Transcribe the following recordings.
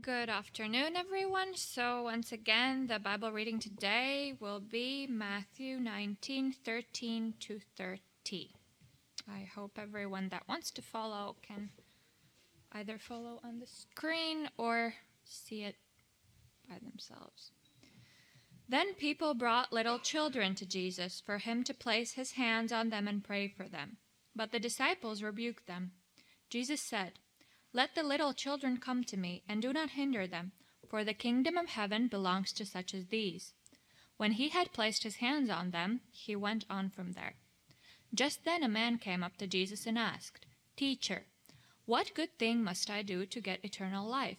Good afternoon, everyone. So, once again, the Bible reading today will be Matthew 19 13 to 30. I hope everyone that wants to follow can either follow on the screen or see it by themselves. Then people brought little children to Jesus for him to place his hands on them and pray for them. But the disciples rebuked them. Jesus said, let the little children come to me, and do not hinder them, for the kingdom of heaven belongs to such as these. When he had placed his hands on them, he went on from there. Just then a man came up to Jesus and asked, Teacher, what good thing must I do to get eternal life?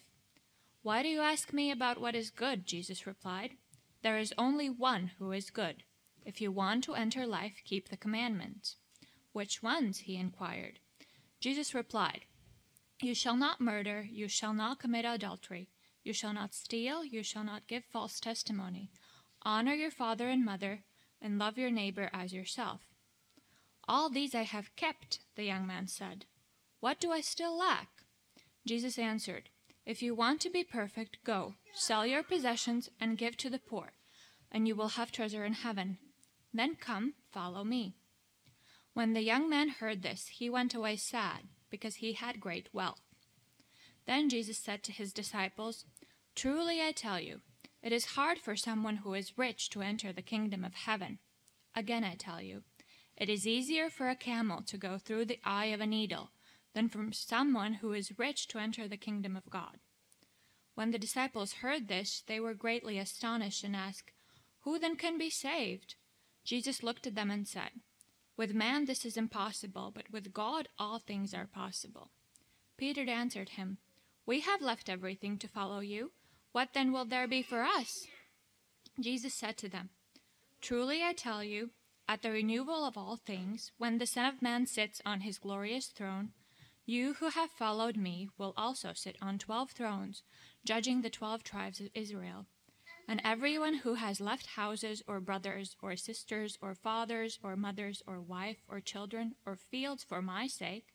Why do you ask me about what is good? Jesus replied. There is only one who is good. If you want to enter life, keep the commandments. Which ones? he inquired. Jesus replied, you shall not murder, you shall not commit adultery, you shall not steal, you shall not give false testimony. Honor your father and mother, and love your neighbor as yourself. All these I have kept, the young man said. What do I still lack? Jesus answered, If you want to be perfect, go, sell your possessions and give to the poor, and you will have treasure in heaven. Then come, follow me. When the young man heard this, he went away sad because he had great wealth. Then Jesus said to his disciples, Truly I tell you, it is hard for someone who is rich to enter the kingdom of heaven. Again I tell you, it is easier for a camel to go through the eye of a needle than for someone who is rich to enter the kingdom of God. When the disciples heard this, they were greatly astonished and asked, Who then can be saved? Jesus looked at them and said, with man this is impossible, but with God all things are possible. Peter answered him, We have left everything to follow you. What then will there be for us? Jesus said to them, Truly I tell you, at the renewal of all things, when the Son of Man sits on his glorious throne, you who have followed me will also sit on twelve thrones, judging the twelve tribes of Israel. And everyone who has left houses or brothers or sisters or fathers or mothers or wife or children or fields for my sake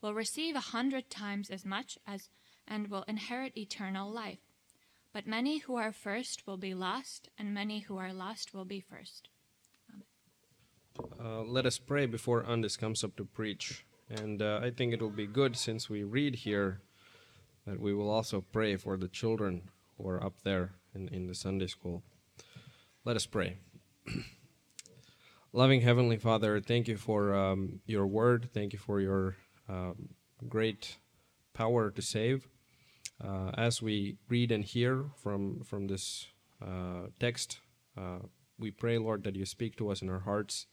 will receive a hundred times as much as and will inherit eternal life. But many who are first will be last, and many who are last will be first. Uh, let us pray before Andis comes up to preach. And uh, I think it will be good since we read here that we will also pray for the children who are up there in, in the Sunday school. Let us pray. Loving Heavenly Father, thank you for um, your word. Thank you for your um, great power to save. Uh, as we read and hear from from this uh, text, uh, we pray, Lord, that you speak to us in our hearts.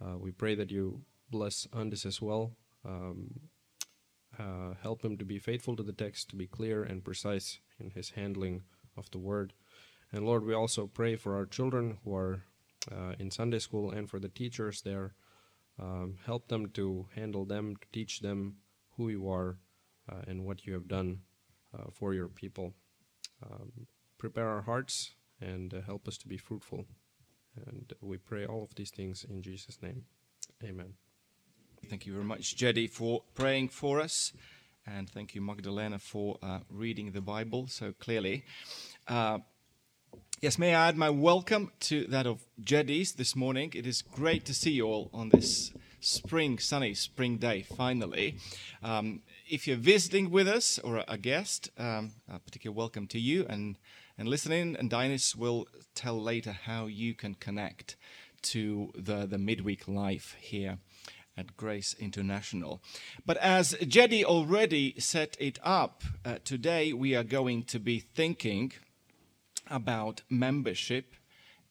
Uh, we pray that you bless Andis as well. Um, uh, help him to be faithful to the text, to be clear and precise in his handling of the word. And Lord, we also pray for our children who are uh, in Sunday school and for the teachers there. Um, help them to handle them, to teach them who you are uh, and what you have done uh, for your people. Um, prepare our hearts and uh, help us to be fruitful. And we pray all of these things in Jesus' name. Amen. Thank you very much, Jedi, for praying for us. And thank you, Magdalena, for uh, reading the Bible so clearly. Yes, may I add my welcome to that of Jedis this morning. It is great to see you all on this spring, sunny spring day, finally. Um, if you're visiting with us or a guest, um, a particular welcome to you and, and listening. And Dinas will tell later how you can connect to the, the midweek life here at Grace International. But as Jedi already set it up, uh, today we are going to be thinking about membership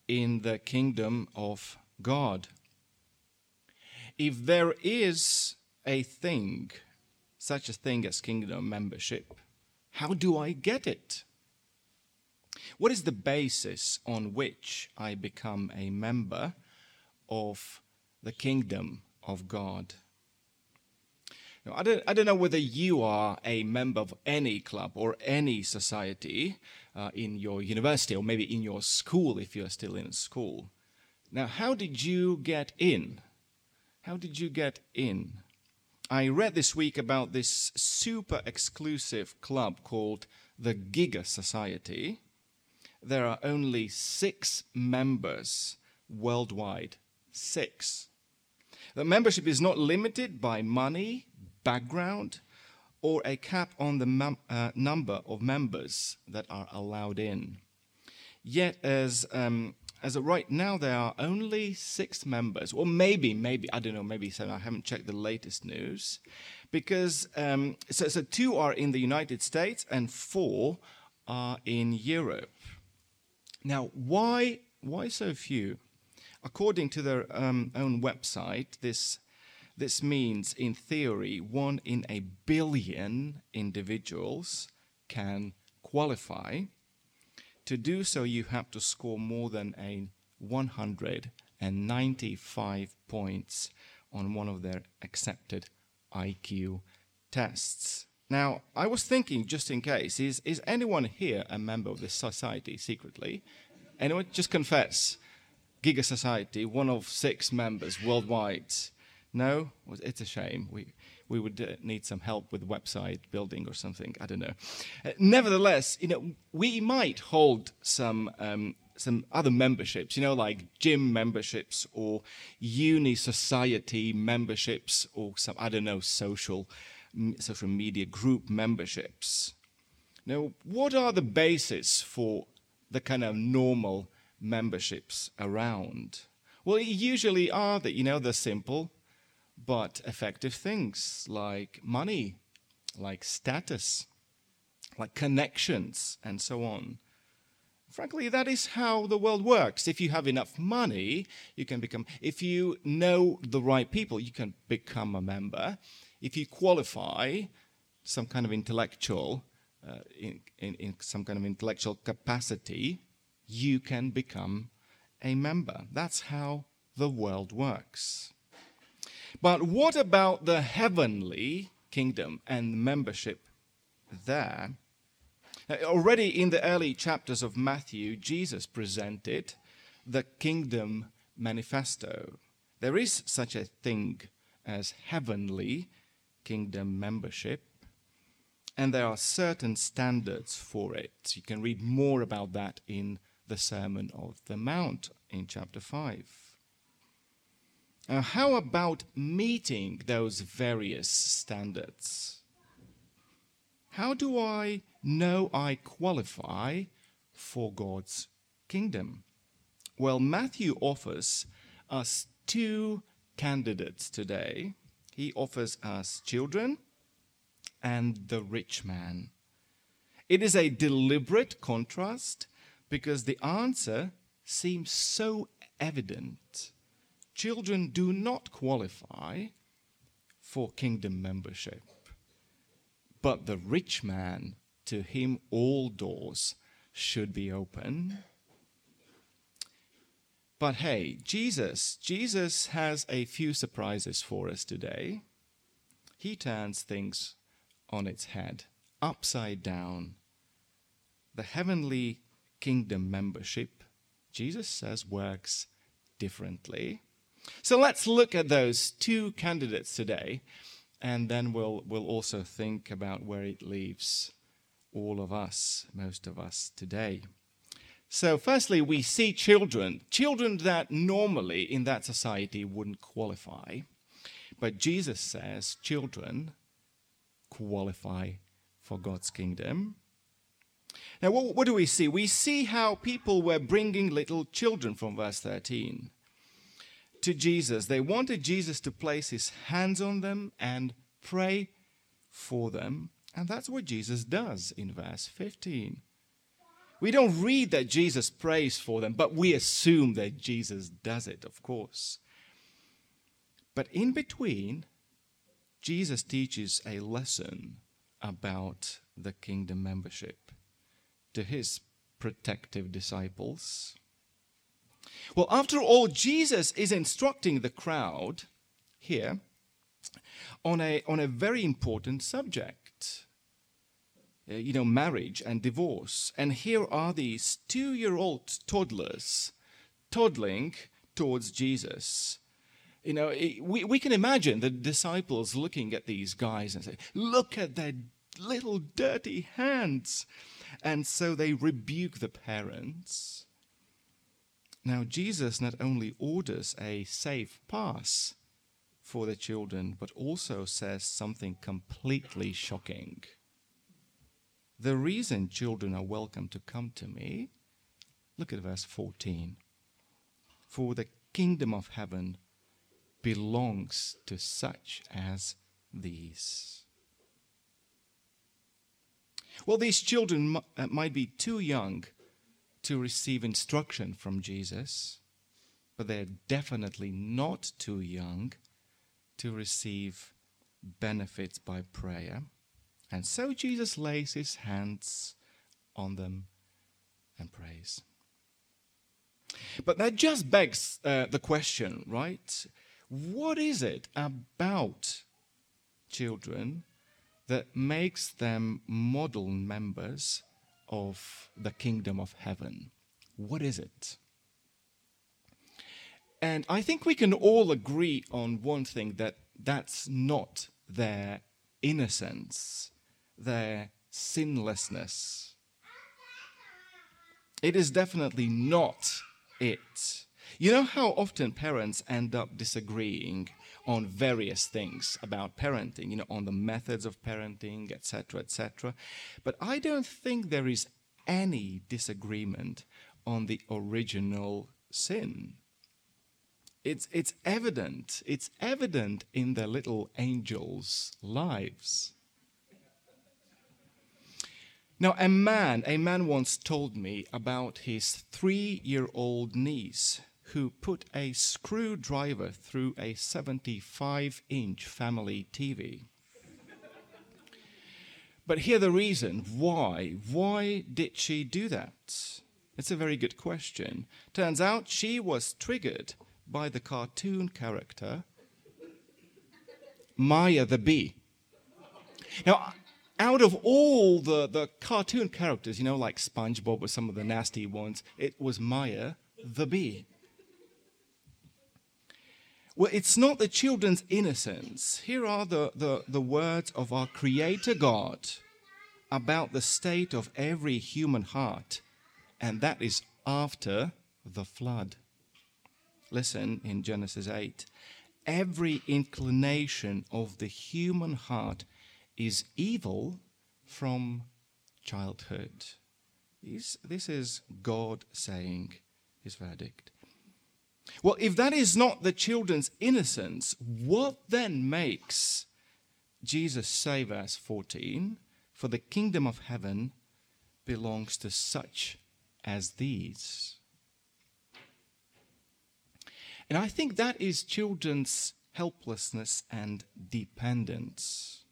in the kingdom of God. If there is a thing, such a thing as kingdom membership, how do I get it? What is the basis on which I become a member of the kingdom of God. Now, I, don't, I don't know whether you are a member of any club or any society uh, in your university or maybe in your school if you're still in school. Now, how did you get in? How did you get in? I read this week about this super exclusive club called the Giga Society, there are only six members worldwide. Six. The membership is not limited by money, background, or a cap on the uh, number of members that are allowed in. Yet, as um, as of right now, there are only six members, or maybe, maybe I don't know, maybe seven. I haven't checked the latest news, because um, so, so two are in the United States and four are in Europe. Now, why why so few? According to their um, own website, this this means, in theory, one in a billion individuals can qualify. To do so, you have to score more than a 195 points on one of their accepted IQ tests. Now, I was thinking, just in case, is, is anyone here a member of this society secretly? Anyone? Just confess. Giga Society, one of six members worldwide. No, it's a shame. We we would uh, need some help with website building or something. I don't know. Uh, nevertheless, you know, we might hold some um, some other memberships. You know, like gym memberships or uni society memberships or some I don't know social social media group memberships. Now, what are the basis for the kind of normal memberships around? Well, usually are that you know they're simple but effective things like money, like status, like connections, and so on. Frankly, that is how the world works. If you have enough money, you can become, if you know the right people, you can become a member. If you qualify some kind of intellectual, uh, in, in, in some kind of intellectual capacity, you can become a member. That's how the world works. But what about the heavenly kingdom and membership there? Uh, already in the early chapters of Matthew, Jesus presented the kingdom manifesto. There is such a thing as heavenly kingdom membership, and there are certain standards for it. You can read more about that in the Sermon of the Mount in chapter 5. Uh, how about meeting those various standards? How do I know I qualify for God's kingdom? Well, Matthew offers us two candidates today. He offers us children and the rich man. It is a deliberate contrast because the answer seems so evident children do not qualify for kingdom membership. But the rich man, to him all doors should be open. But hey, Jesus, Jesus has a few surprises for us today. He turns things on its head, upside down. The heavenly kingdom membership, Jesus says, works differently. So let's look at those two candidates today, and then we'll, we'll also think about where it leaves all of us, most of us today. So, firstly, we see children, children that normally in that society wouldn't qualify. But Jesus says children qualify for God's kingdom. Now, what, what, do we see? We see how people were bringing little children from verse 13 to Jesus. They wanted Jesus to place his hands on them and pray for them. And that's what Jesus does in verse 15. We don't read that Jesus prays for them, but we assume that Jesus does it, of course. But in between, Jesus teaches a lesson about the kingdom membership to his protective disciples. Well, after all, Jesus is instructing the crowd here on a, on a very important subject. Uh, you know, marriage and divorce. And here are these two year old toddlers toddling towards Jesus. You know, we, we can imagine the disciples looking at these guys and say, Look at their little dirty hands. And so they rebuke the parents. Now, Jesus not only orders a safe pass for the children, but also says something completely shocking. The reason children are welcome to come to me, look at verse 14. For the kingdom of heaven belongs to such as these. Well, these children uh, might be too young to receive instruction from Jesus, but they're definitely not too young to receive benefits by prayer. And so Jesus lays his hands on them and prays. But that just begs uh, the question, right? What is it about children that makes them model members of the kingdom of heaven? What is it? And I think we can all agree on one thing that that's not their innocence, their sinlessness. It is definitely not it. You know how often parents end up disagreeing on various things about parenting, you know, on the methods of parenting, etc., etc. But I don't think there is any disagreement on the original sin. It's, it's evident, it's evident in the little angels' lives. Now, a man, a man once told me about his three year old niece who put a screwdriver through a 75 inch family TV. but here the reason why. Why did she do that? It's a very good question. Turns out she was triggered by the cartoon character Maya the bee. Now, out of all the, the cartoon characters, you know, like SpongeBob or some of the nasty ones, it was Maya the bee. Well, it's not the children's innocence. Here are the, the, the words of our Creator God about the state of every human heart, and that is after the flood. Listen in Genesis 8. Every inclination of the human heart is evil from childhood. This is God saying his verdict. Well, if that is not the children's innocence, what then makes Jesus say, verse 14, for the kingdom of heaven belongs to such as these? And I think that is children's helplessness and dependence.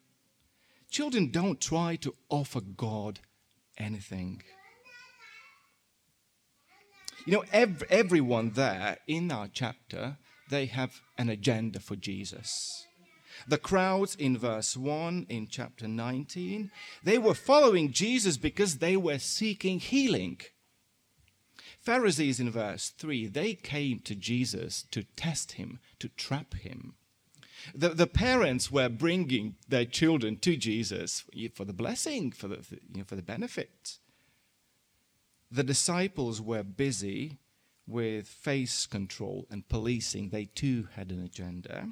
Children don't try to offer God anything. You know, ev- everyone there in our chapter, they have an agenda for Jesus. The crowds in verse 1 in chapter 19, they were following Jesus because they were seeking healing. Pharisees in verse 3, they came to Jesus to test him, to trap him. The, the parents were bringing their children to Jesus for the blessing, for the, you know, for the benefit the disciples were busy with face control and policing. They too had an agenda.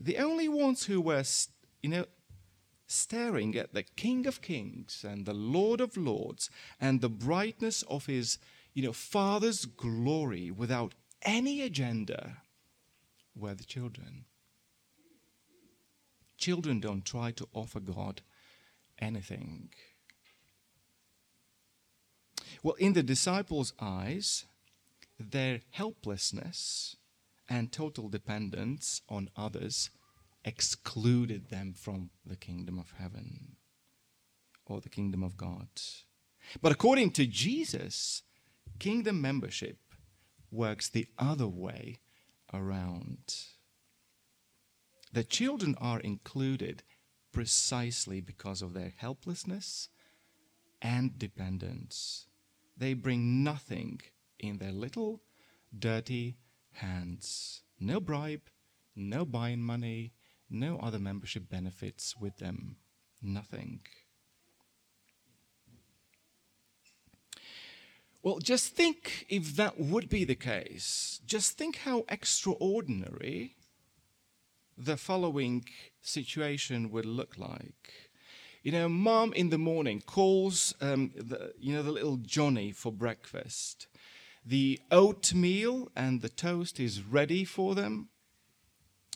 The only ones who were, you know, staring at the King of Kings and the Lord of Lords and the brightness of his, you know, Father's glory without any agenda were the children. Children don't try to offer God anything. Well, in the disciples' eyes, their helplessness and total dependence on others excluded them from the kingdom of heaven or the kingdom of God. But according to Jesus, kingdom membership works the other way around. The children are included precisely because of their helplessness and dependence they bring nothing in their little dirty hands. No bribe, no buying money, no other membership benefits with them. nothing. Well, just think if that would be the case. Just think how extraordinary the following situation would look like. You know, mom in the morning calls, um, the, you know, the little Johnny for breakfast. The oatmeal and the toast is ready for them.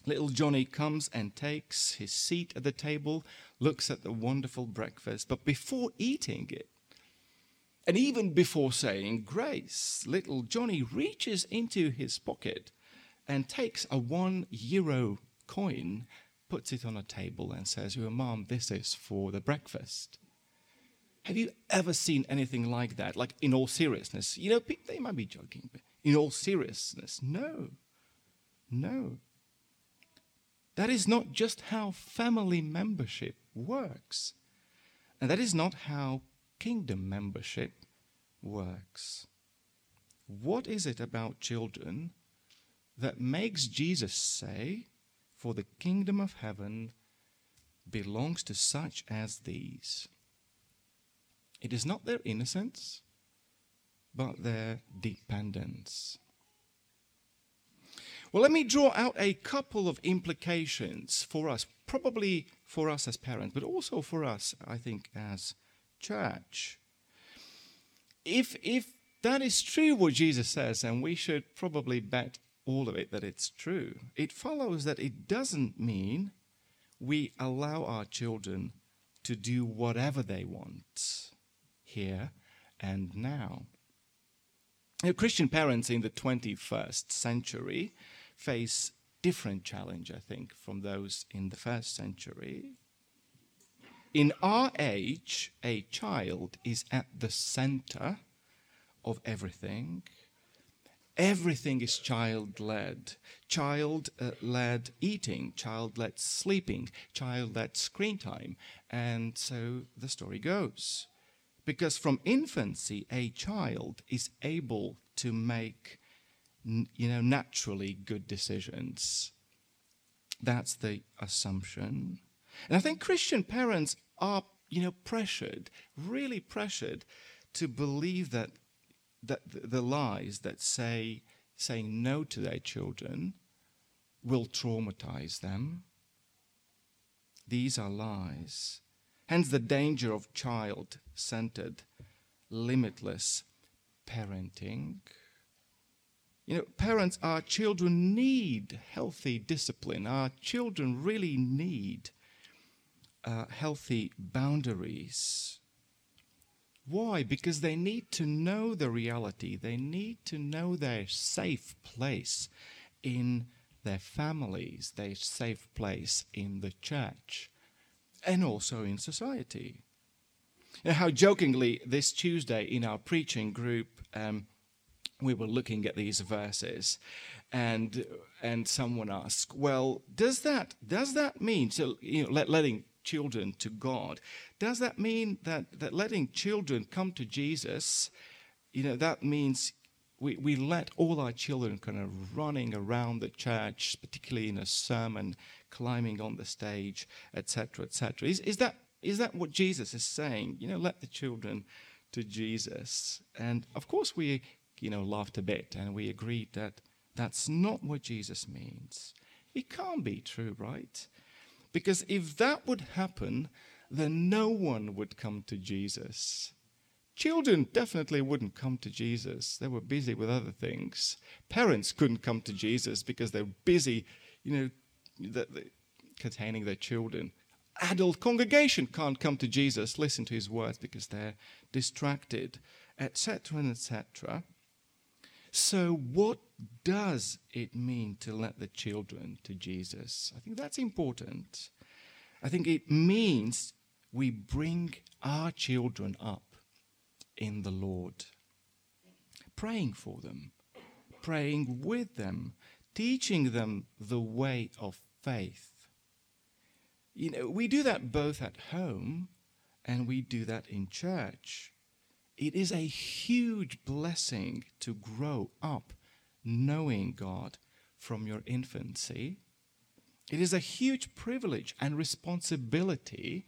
Little Johnny comes and takes his seat at the table, looks at the wonderful breakfast, but before eating it, and even before saying grace, little Johnny reaches into his pocket and takes a one euro coin, puts it on a table, and says, Your mom, this is for the breakfast. Have you ever seen anything like that? Like, in all seriousness, you know, they might be joking, but in all seriousness, no. No. That is not just how family membership works. And that is not how kingdom membership works. What is it about children that makes Jesus say, For the kingdom of heaven belongs to such as these? It is not their innocence, but their dependence. Well, let me draw out a couple of implications for us, probably for us as parents, but also for us, I think, as church. If, if that is true, what Jesus says, and we should probably bet all of it that it's true, it follows that it doesn't mean we allow our children to do whatever they want here and now. Know, Christian parents in the 21st century face different challenge, I think, from those in the first century. In our age, a child is at the center of everything. Everything is child led. Child led eating, child led sleeping, child led screen time. And so the story goes. Because from infancy, a child is able to make you know, naturally good decisions. That's the assumption. And I think Christian parents are, you know, pressured, really pressured to believe that, that the lies that say saying no to their children will traumatize them. These are lies. Hence the danger of child centered, limitless parenting. You know, parents, our children need healthy discipline. Our children really need uh, healthy boundaries. Why? Because they need to know the reality. They need to know their safe place in their families, their safe place in the church, and also in society. Know, how jokingly this Tuesday in our preaching group, um, we were looking at these verses and and someone asked well does that does that mean so you know let, letting children to god does that mean that that letting children come to jesus you know that means we, we let all our children kind of running around the church particularly in a sermon climbing on the stage etc etc is, is that is that what jesus is saying you know let the children to jesus and of course we you know, laughed a bit and we agreed that that's not what Jesus means. It can't be true, right? Because if that would happen, then no one would come to Jesus. Children definitely wouldn't come to Jesus. They were busy with other things. Parents couldn't come to Jesus because they're busy, you know, containing their children. Adult congregation can't come to Jesus, listen to his words because they're distracted, etc., and etc. So, what does it mean to let the children to Jesus? I think that's important. I think it means we bring our children up in the Lord, praying for them, praying with them, teaching them the way of faith. You know, we do that both at home and we do that in church. It is a huge blessing to grow up knowing God from your infancy. It is a huge privilege and responsibility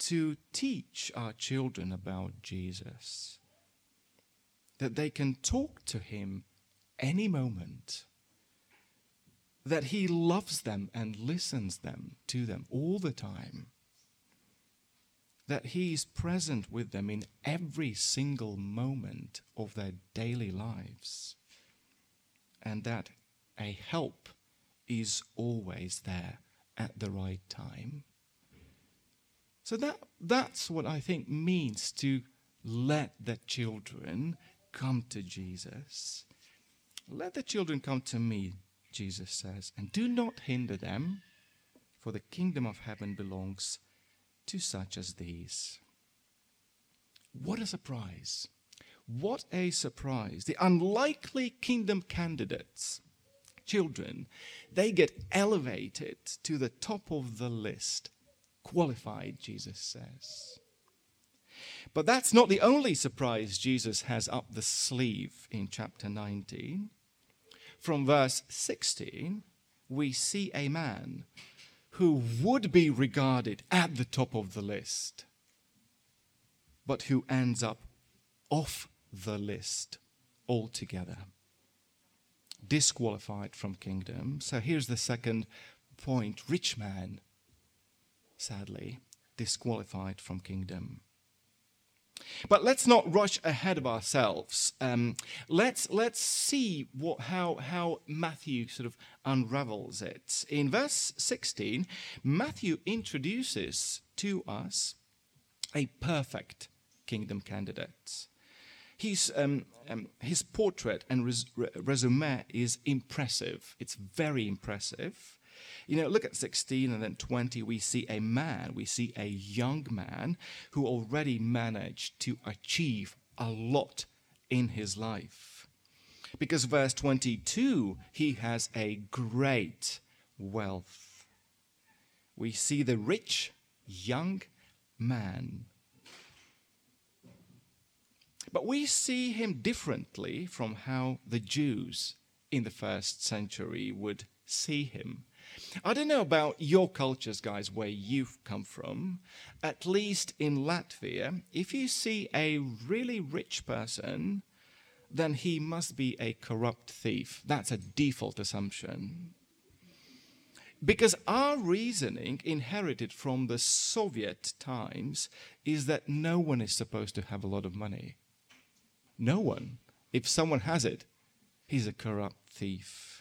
to teach our children about Jesus. That they can talk to him any moment. That he loves them and listens them to them all the time. That he is present with them in every single moment of their daily lives. And that a help is always there at the right time. So that, that's what I think means to let the children come to Jesus. Let the children come to me, Jesus says, and do not hinder them, for the kingdom of heaven belongs to such as these. What a surprise! What a surprise. The unlikely kingdom candidates, children, they get elevated to the top of the list. Qualified, Jesus says. But that's not the only surprise Jesus has up the sleeve in chapter 19. From verse 16, we see a man who would be regarded at the top of the list, but who ends up off the list altogether, disqualified from kingdom. So here's the second point rich man, sadly, disqualified from kingdom. But let's not rush ahead of ourselves. Um, let's let's see what how how Matthew sort of unravels it. In verse 16, Matthew introduces to us a perfect kingdom candidate. His, um, um, his portrait and res- resume is impressive. It's very impressive. You know, look at 16 and then 20, we see a man, we see a young man who already managed to achieve a lot in his life. Because verse 22, he has a great wealth. We see the rich young man. But we see him differently from how the Jews in the first century would see him. I don't know about your cultures, guys, where you've come from. At least in Latvia, if you see a really rich person, then he must be a corrupt thief. That's a default assumption. Because our reasoning, inherited from the Soviet times, is that no one is supposed to have a lot of money. No one. If someone has it, he's a corrupt thief.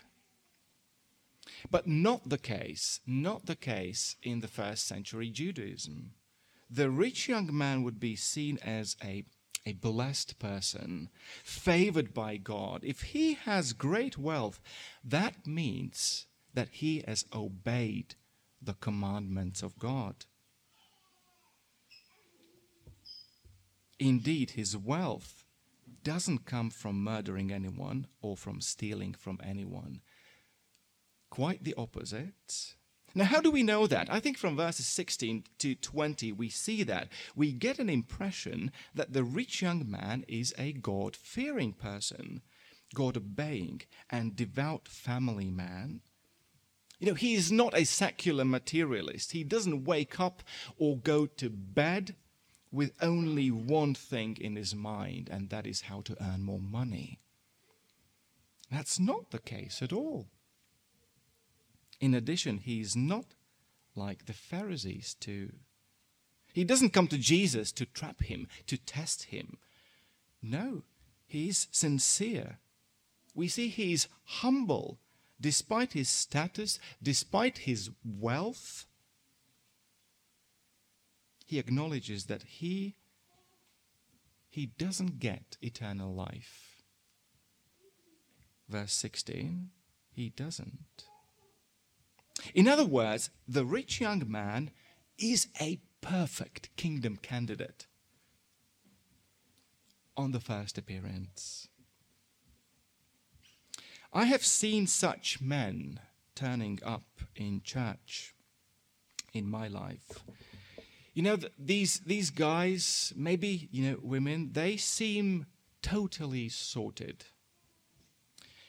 But not the case, not the case in the first century Judaism. The rich young man would be seen as a, a blessed person, favored by God. If he has great wealth, that means that he has obeyed the commandments of God. Indeed, his wealth doesn't come from murdering anyone or from stealing from anyone. Quite the opposite. Now, how do we know that? I think from verses 16 to 20, we see that. We get an impression that the rich young man is a God fearing person, God obeying, and devout family man. You know, he is not a secular materialist. He doesn't wake up or go to bed with only one thing in his mind, and that is how to earn more money. That's not the case at all. In addition, he's not like the Pharisees too. He doesn't come to Jesus to trap him, to test him. No, he's sincere. We see he's humble despite his status, despite his wealth. He acknowledges that he he doesn't get eternal life. Verse 16, he doesn't. In other words, the rich young man is a perfect kingdom candidate on the first appearance. I have seen such men turning up in church in my life. You know, these, these guys, maybe, you know, women, they seem totally sorted.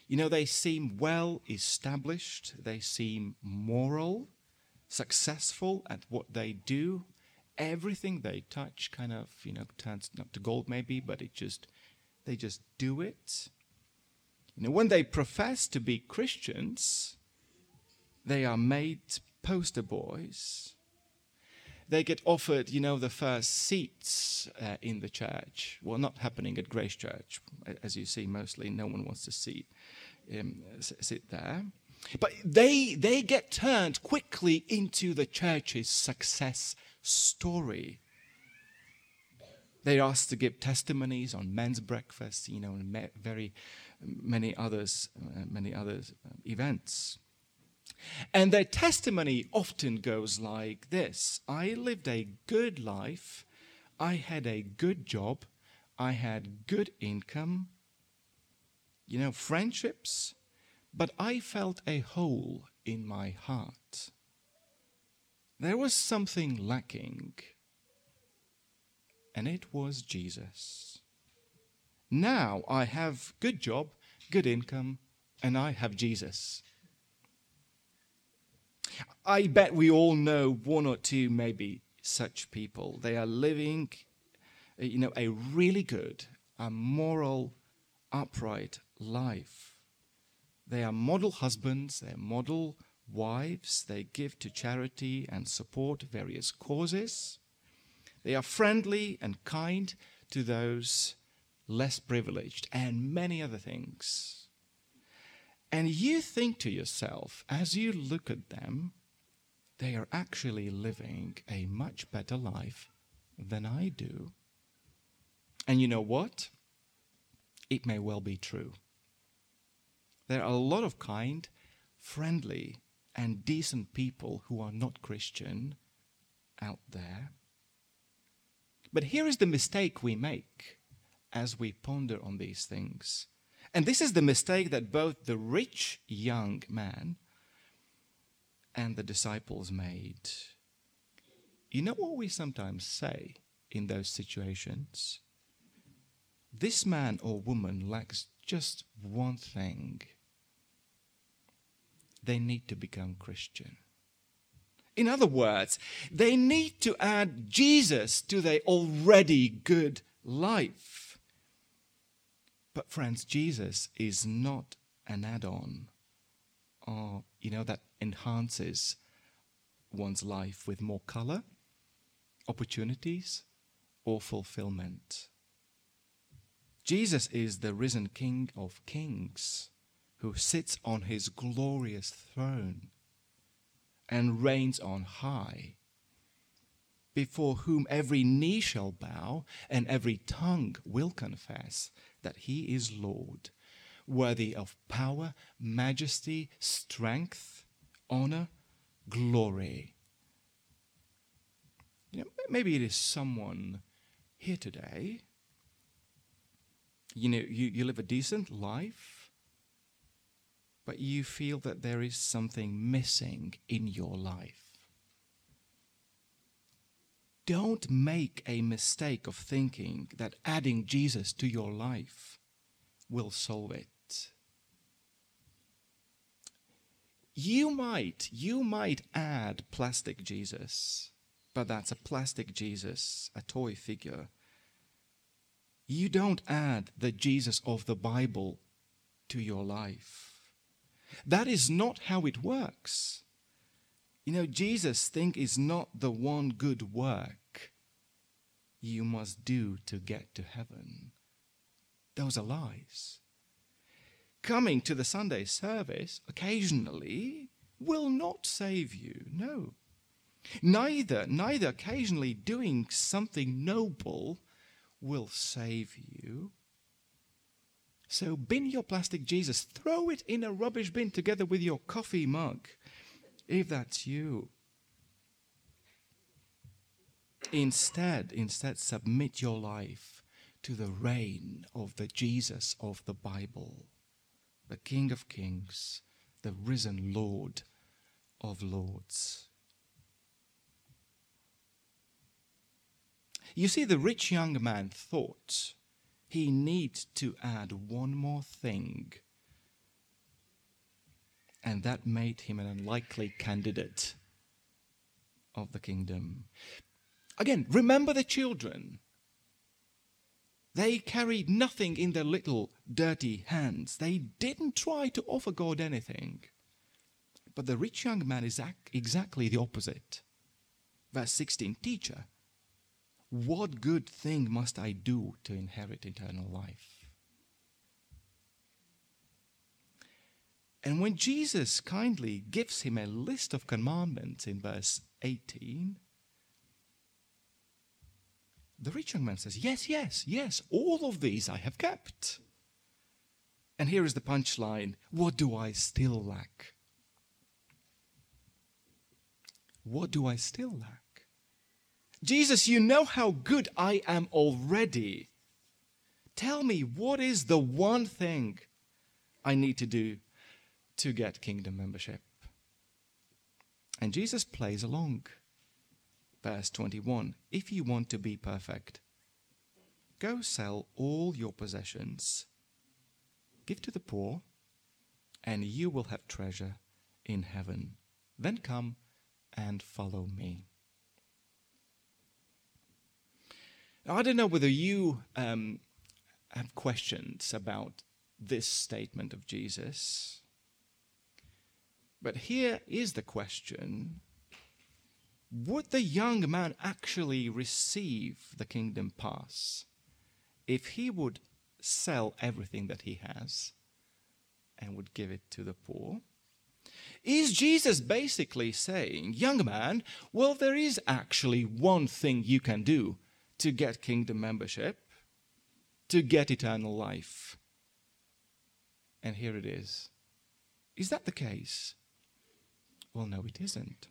You know, they seem well established, they seem moral, successful at what they do, everything they touch kind of, you know, turns not to gold maybe, but it just, they just do it. You know, when they profess to be Christians, they are made poster boys. They get offered, you know, the first seats uh, in the church. Well, not happening at Grace Church, as you see. Mostly, no one wants to see, um, sit there. But they they get turned quickly into the church's success story. They're asked to give testimonies on men's breakfast, you know, and very many others, uh, many other uh, events. And their testimony often goes like this I lived a good life, I had a good job, I had good income, you know, friendships, but I felt a hole in my heart. There was something lacking, and it was Jesus. Now I have good job, good income, and I have Jesus. I bet we all know one or two, maybe such people. They are living, uh, you know, a really good, a moral, upright life. They are model husbands, they're model wives, they give to charity and support various causes. They are friendly and kind to those less privileged, and many other things. And you think to yourself, as you look at them, they are actually living a much better life than I do. And you know what? It may well be true. There are a lot of kind, friendly, and decent people who are not Christian out there. But here is the mistake we make as we ponder on these things. And this is the mistake that both the rich young man and the disciples made. You know what we sometimes say in those situations? This man or woman lacks just one thing they need to become Christian. In other words, they need to add Jesus to their already good life. But, friends, Jesus is not an add on or, you know, that enhances one's life with more color, opportunities, or fulfillment. Jesus is the risen King of kings who sits on his glorious throne and reigns on high, before whom every knee shall bow and every tongue will confess that he is Lord, worthy of power, majesty, strength, honor, glory. You know, maybe it is someone here today. You know, you, you live a decent life but you feel that there is something missing in your life. Don't make a mistake of thinking that adding Jesus to your life will solve it. You might, you might add plastic Jesus, but that's a plastic Jesus, a toy figure. You don't add the Jesus of the Bible to your life. That is not how it works. You know, Jesus' thing is not the one good work you must do to get to heaven. Those are lies. Coming to the Sunday service occasionally will not save you. No. Neither, neither occasionally doing something noble will save you. So bin your plastic Jesus, throw it in a rubbish bin together with your coffee mug, if that's you. Instead, instead submit your life to the reign of the Jesus of the Bible, the King of Kings, the risen Lord of Lords. You see, the rich young man thought he needs to add one more thing. And that made him an unlikely candidate of the kingdom. Again, remember the children. They carried nothing in their little dirty hands. They didn't try to offer God anything. But the rich young man is ac- exactly the opposite. Verse 16 Teacher, what good thing must I do to inherit eternal life? And when Jesus kindly gives him a list of commandments in verse 18, the rich young man says, Yes, yes, yes, all of these I have kept. And here is the punchline What do I still lack? What do I still lack? Jesus, you know how good I am already. Tell me, what is the one thing I need to do to get kingdom membership? And Jesus plays along verse 21 If you want to be perfect, go sell all your possessions, give to the poor, and you will have treasure in heaven. Then come and follow me. Now, I don't know whether you um, have questions about this statement of Jesus. But here is the question would the young man actually receive the kingdom pass if he would sell everything that he has and would give it to the poor? Is Jesus basically saying, young man, well, there is actually one thing you can do to get kingdom membership, to get eternal life? And here it is. Is that the case? Well, no, it isn't.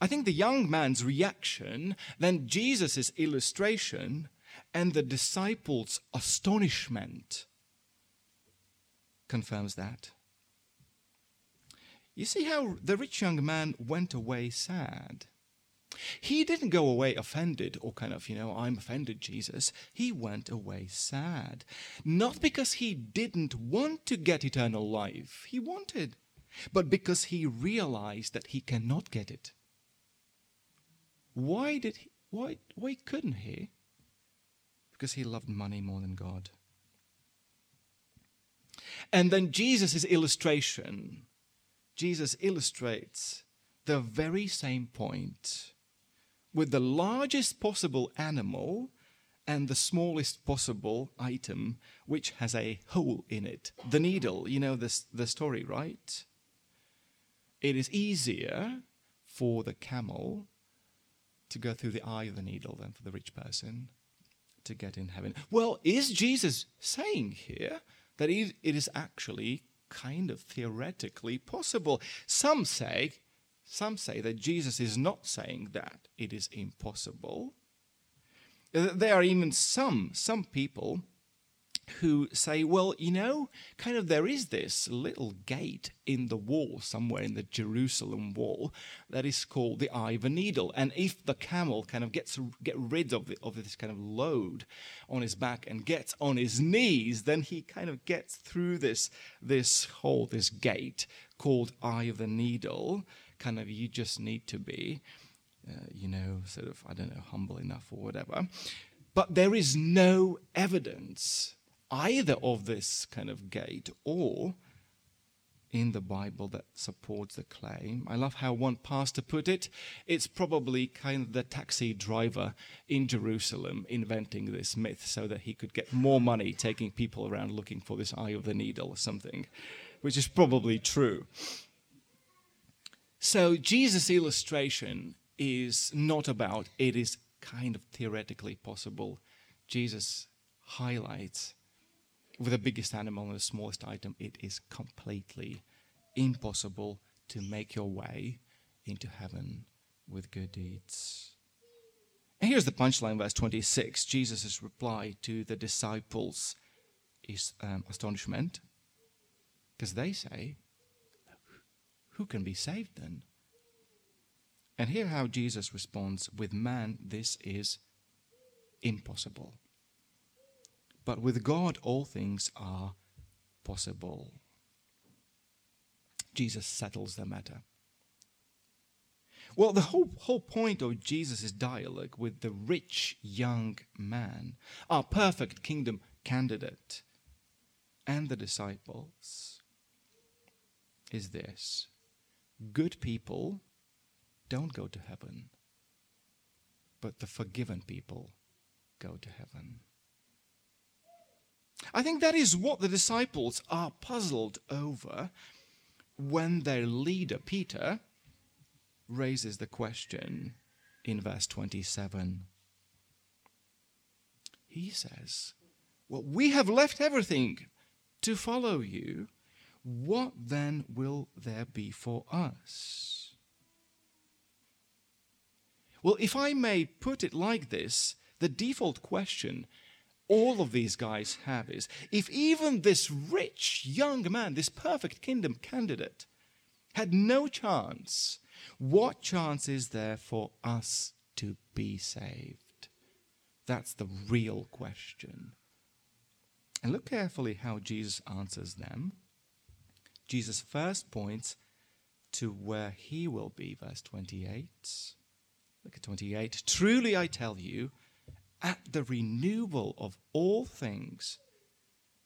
I think the young man's reaction, then Jesus' illustration, and the disciples' astonishment confirms that. You see how the rich young man went away sad. He didn't go away offended or kind of, you know, I'm offended, Jesus. He went away sad. Not because he didn't want to get eternal life, he wanted, but because he realized that he cannot get it. Why did he, why, why couldn't he? Because he loved money more than God. And then Jesus' illustration, Jesus illustrates the very same point with the largest possible animal and the smallest possible item, which has a hole in it. The needle, you know this, the story, right? It is easier for the camel to go through the eye of the needle than for the rich person to get in heaven. Well, is Jesus saying here that it is actually kind of theoretically possible? Some say, some say that Jesus is not saying that it is impossible. There are even some some people who say, well, you know, kind of there is this little gate in the wall somewhere in the Jerusalem wall that is called the eye of a needle. And if the camel kind of gets get rid of, the, of this kind of load on his back and gets on his knees, then he kind of gets through this this hole, this gate called eye of the needle. Kind of, you just need to be, uh, you know, sort of, I don't know, humble enough or whatever. But there is no evidence either of this kind of gate or in the Bible that supports the claim. I love how one pastor put it. It's probably kind of the taxi driver in Jerusalem inventing this myth so that he could get more money taking people around looking for this eye of the needle or something, which is probably true. So Jesus' illustration is not about it is kind of theoretically possible. Jesus highlights with the biggest animal and the smallest item, it is completely impossible to make your way into heaven with good deeds. And here's the punchline, verse 26. Jesus' reply to the disciples is um, astonishment, because they say, Who can be saved then? And hear how Jesus responds with man, this is impossible. But with God, all things are possible. Jesus settles the matter. Well, the whole, whole point of Jesus' dialogue with the rich young man, our perfect kingdom candidate, and the disciples is this good people don't go to heaven, but the forgiven people go to heaven. I think that is what the disciples are puzzled over when their leader, Peter, raises the question in verse 27. He says, Well, we have left everything to follow you. What then will there be for us? Well, if I may put it like this, the default question all of these guys have is if even this rich young man, this perfect kingdom candidate, had no chance, what chance is there for us to be saved? That's the real question. And look carefully how Jesus answers them. Jesus first points to where he will be, verse 28. Look at 28. Truly I tell you, at the renewal of all things,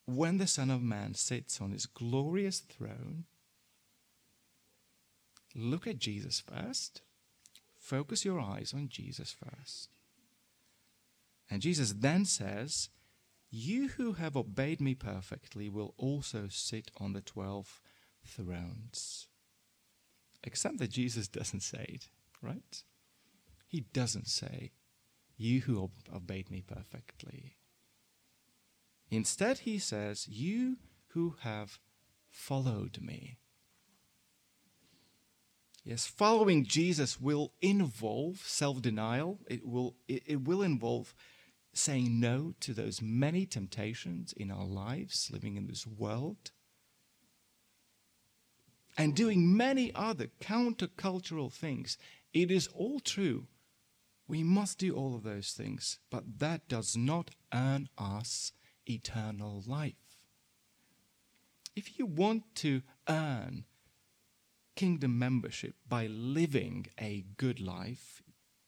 when the Son of Man sits on his glorious throne, look at Jesus first. Focus your eyes on Jesus first. And Jesus then says, You who have obeyed me perfectly will also sit on the twelve thrones. Except that Jesus doesn't say it, right? He doesn't say, you who obeyed me perfectly. Instead, he says, You who have followed me. Yes, following Jesus will involve self denial, it will, it, it will involve saying no to those many temptations in our lives, living in this world, and doing many other countercultural things. It is all true we must do all of those things, but that does not earn us eternal life. If you want to earn kingdom membership by living a good life,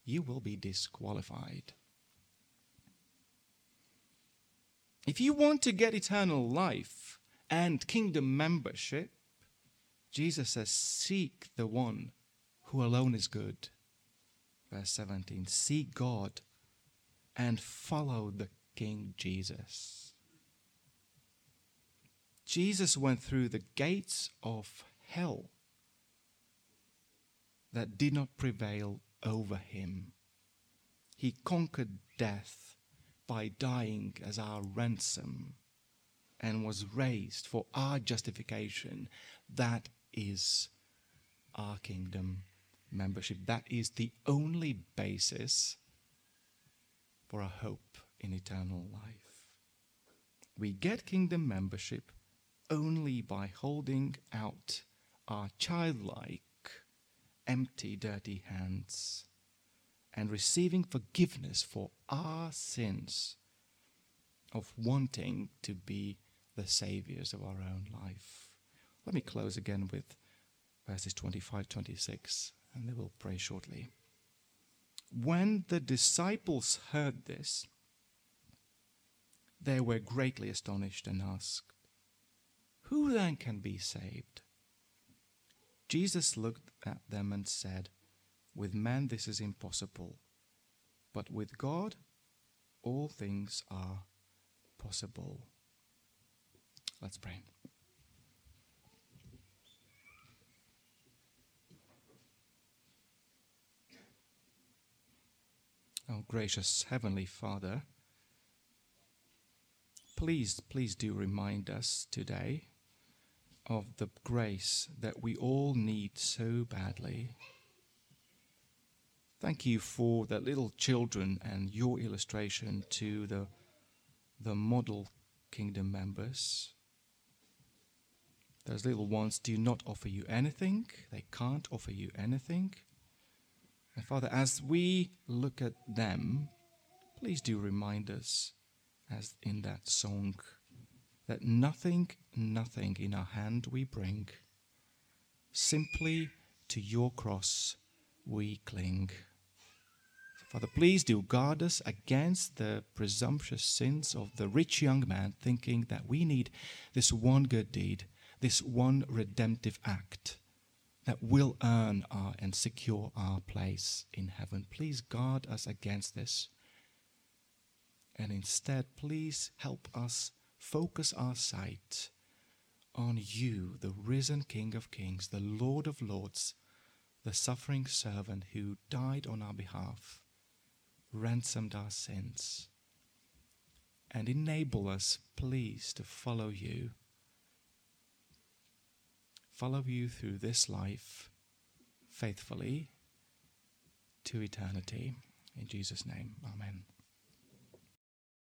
you will be disqualified. If you want to get eternal life and kingdom membership, Jesus says, Seek the one who alone is good verse 17 seek God and follow the King Jesus. Jesus went through the gates of hell that did not prevail over him. He conquered death by dying as our ransom and was raised for our justification. That is our kingdom membership. That is the only basis for a hope in eternal life. We get kingdom membership only by holding out our childlike, empty, dirty hands and receiving forgiveness for our sins of wanting to be the saviors of our own life. Let me close again with verses 25 26 and they will pray shortly. When the disciples heard this, they were greatly astonished and asked, Who then can be saved? Jesus looked at them and said, With man this is impossible, but with God all things are possible. Let's pray. Oh, gracious Heavenly Father, please, please do remind us today of the grace that we all need so badly. Thank you for the little children and your illustration to the, the model kingdom members. Those little ones do not offer you anything, they can't offer you anything. And Father, as we look at them, please do remind us, as in that song, that nothing, nothing in our hand we bring, simply to your cross we cling. Father, please do guard us against the presumptuous sins of the rich young man, thinking that we need this one good deed, this one redemptive act that will earn our and secure our place in heaven. Please guard us against this. And instead, please help us focus our sight on you, the risen King of Kings, the Lord of Lords, the suffering servant who died on our behalf, ransomed our sins, and enable us, please, to follow you. Follow you through this life faithfully to eternity. In Jesus' name, Amen.